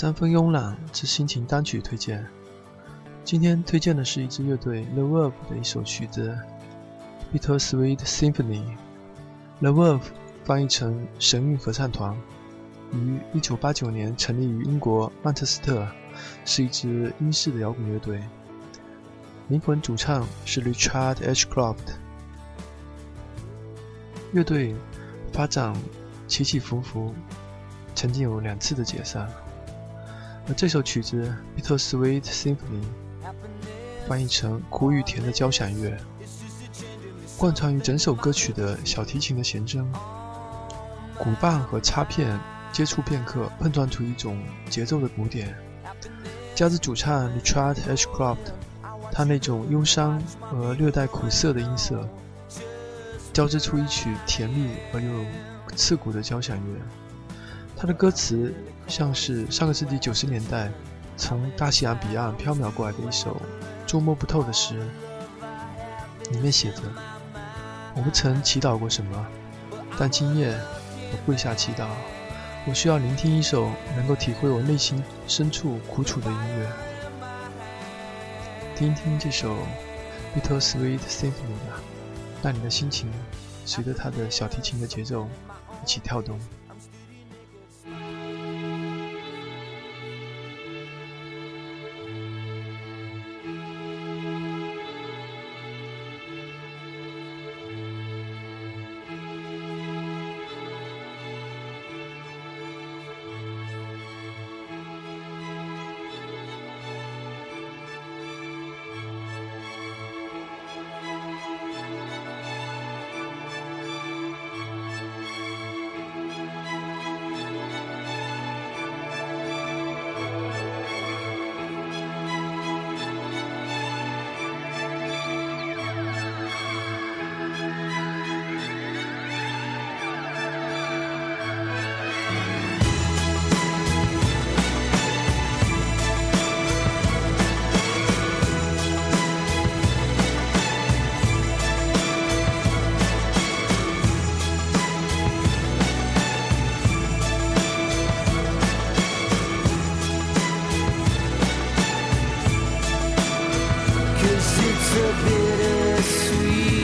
三分慵懒之心情单曲推荐。今天推荐的是一支乐队 The Verve 的一首曲子《Bittersweet Symphony》。The Verve 翻译成神韵合唱团，于1989年成立于英国曼彻斯特，是一支英式的摇滚乐队。灵魂主唱是 Richard H. Croft。乐队发展起起伏伏，曾经有两次的解散。而这首曲子《Bittersweet Symphony》翻译成“苦与甜的交响乐”，贯穿于整首歌曲的小提琴的弦筝、鼓棒和插片接触片刻，碰撞出一种节奏的鼓点。加之主唱 Richard Ashcroft，他那种忧伤而略带苦涩的音色，交织出一曲甜蜜而又刺骨的交响乐。他的歌词像是上个世纪九十年代从大西洋彼岸飘渺过来的一首捉摸不透的诗，里面写着：“我不曾祈祷过什么，但今夜我跪下祈祷，我需要聆听一首能够体会我内心深处苦楚的音乐。听一听这首《Bittersweet Symphony》吧，让你的心情随着他的小提琴的节奏一起跳动。” it's a bittersweet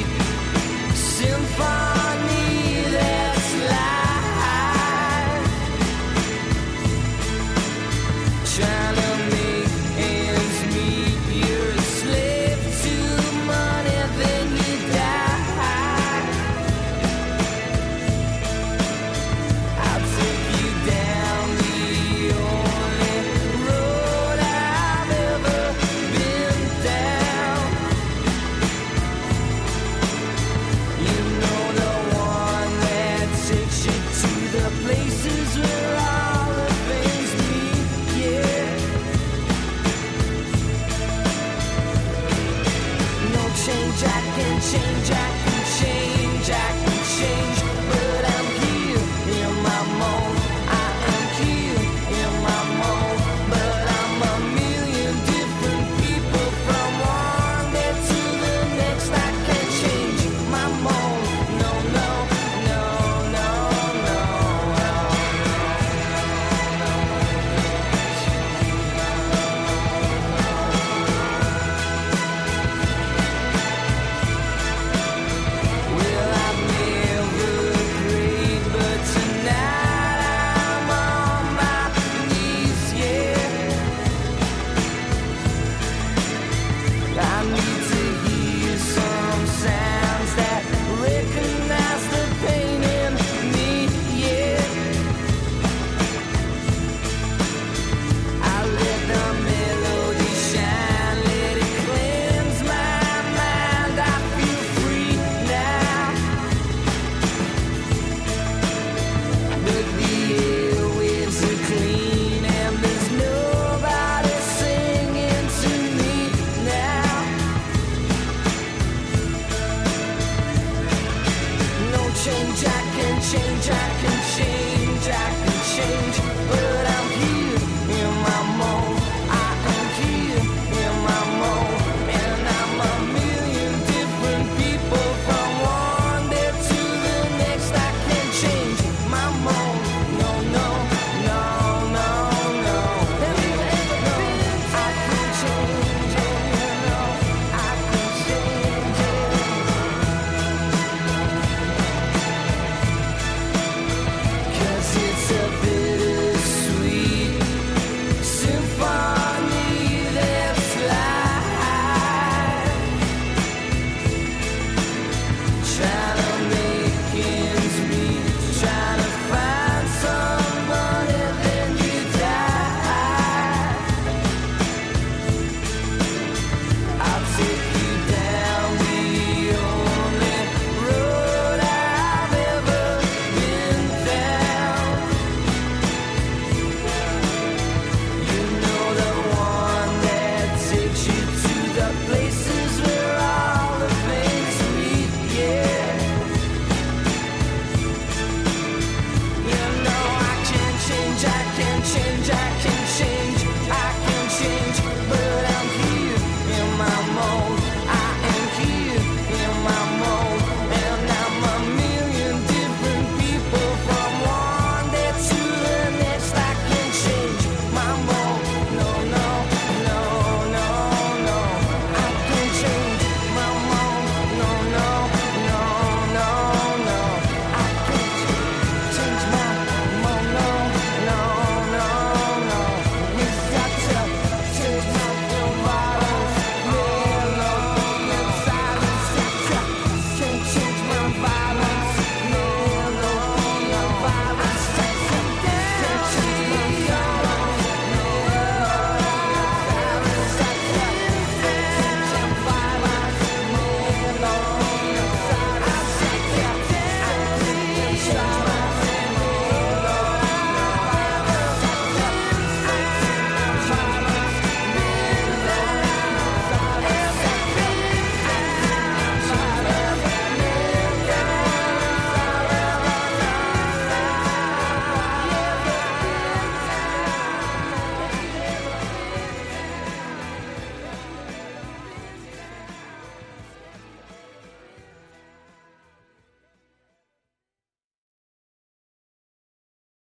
can change, I can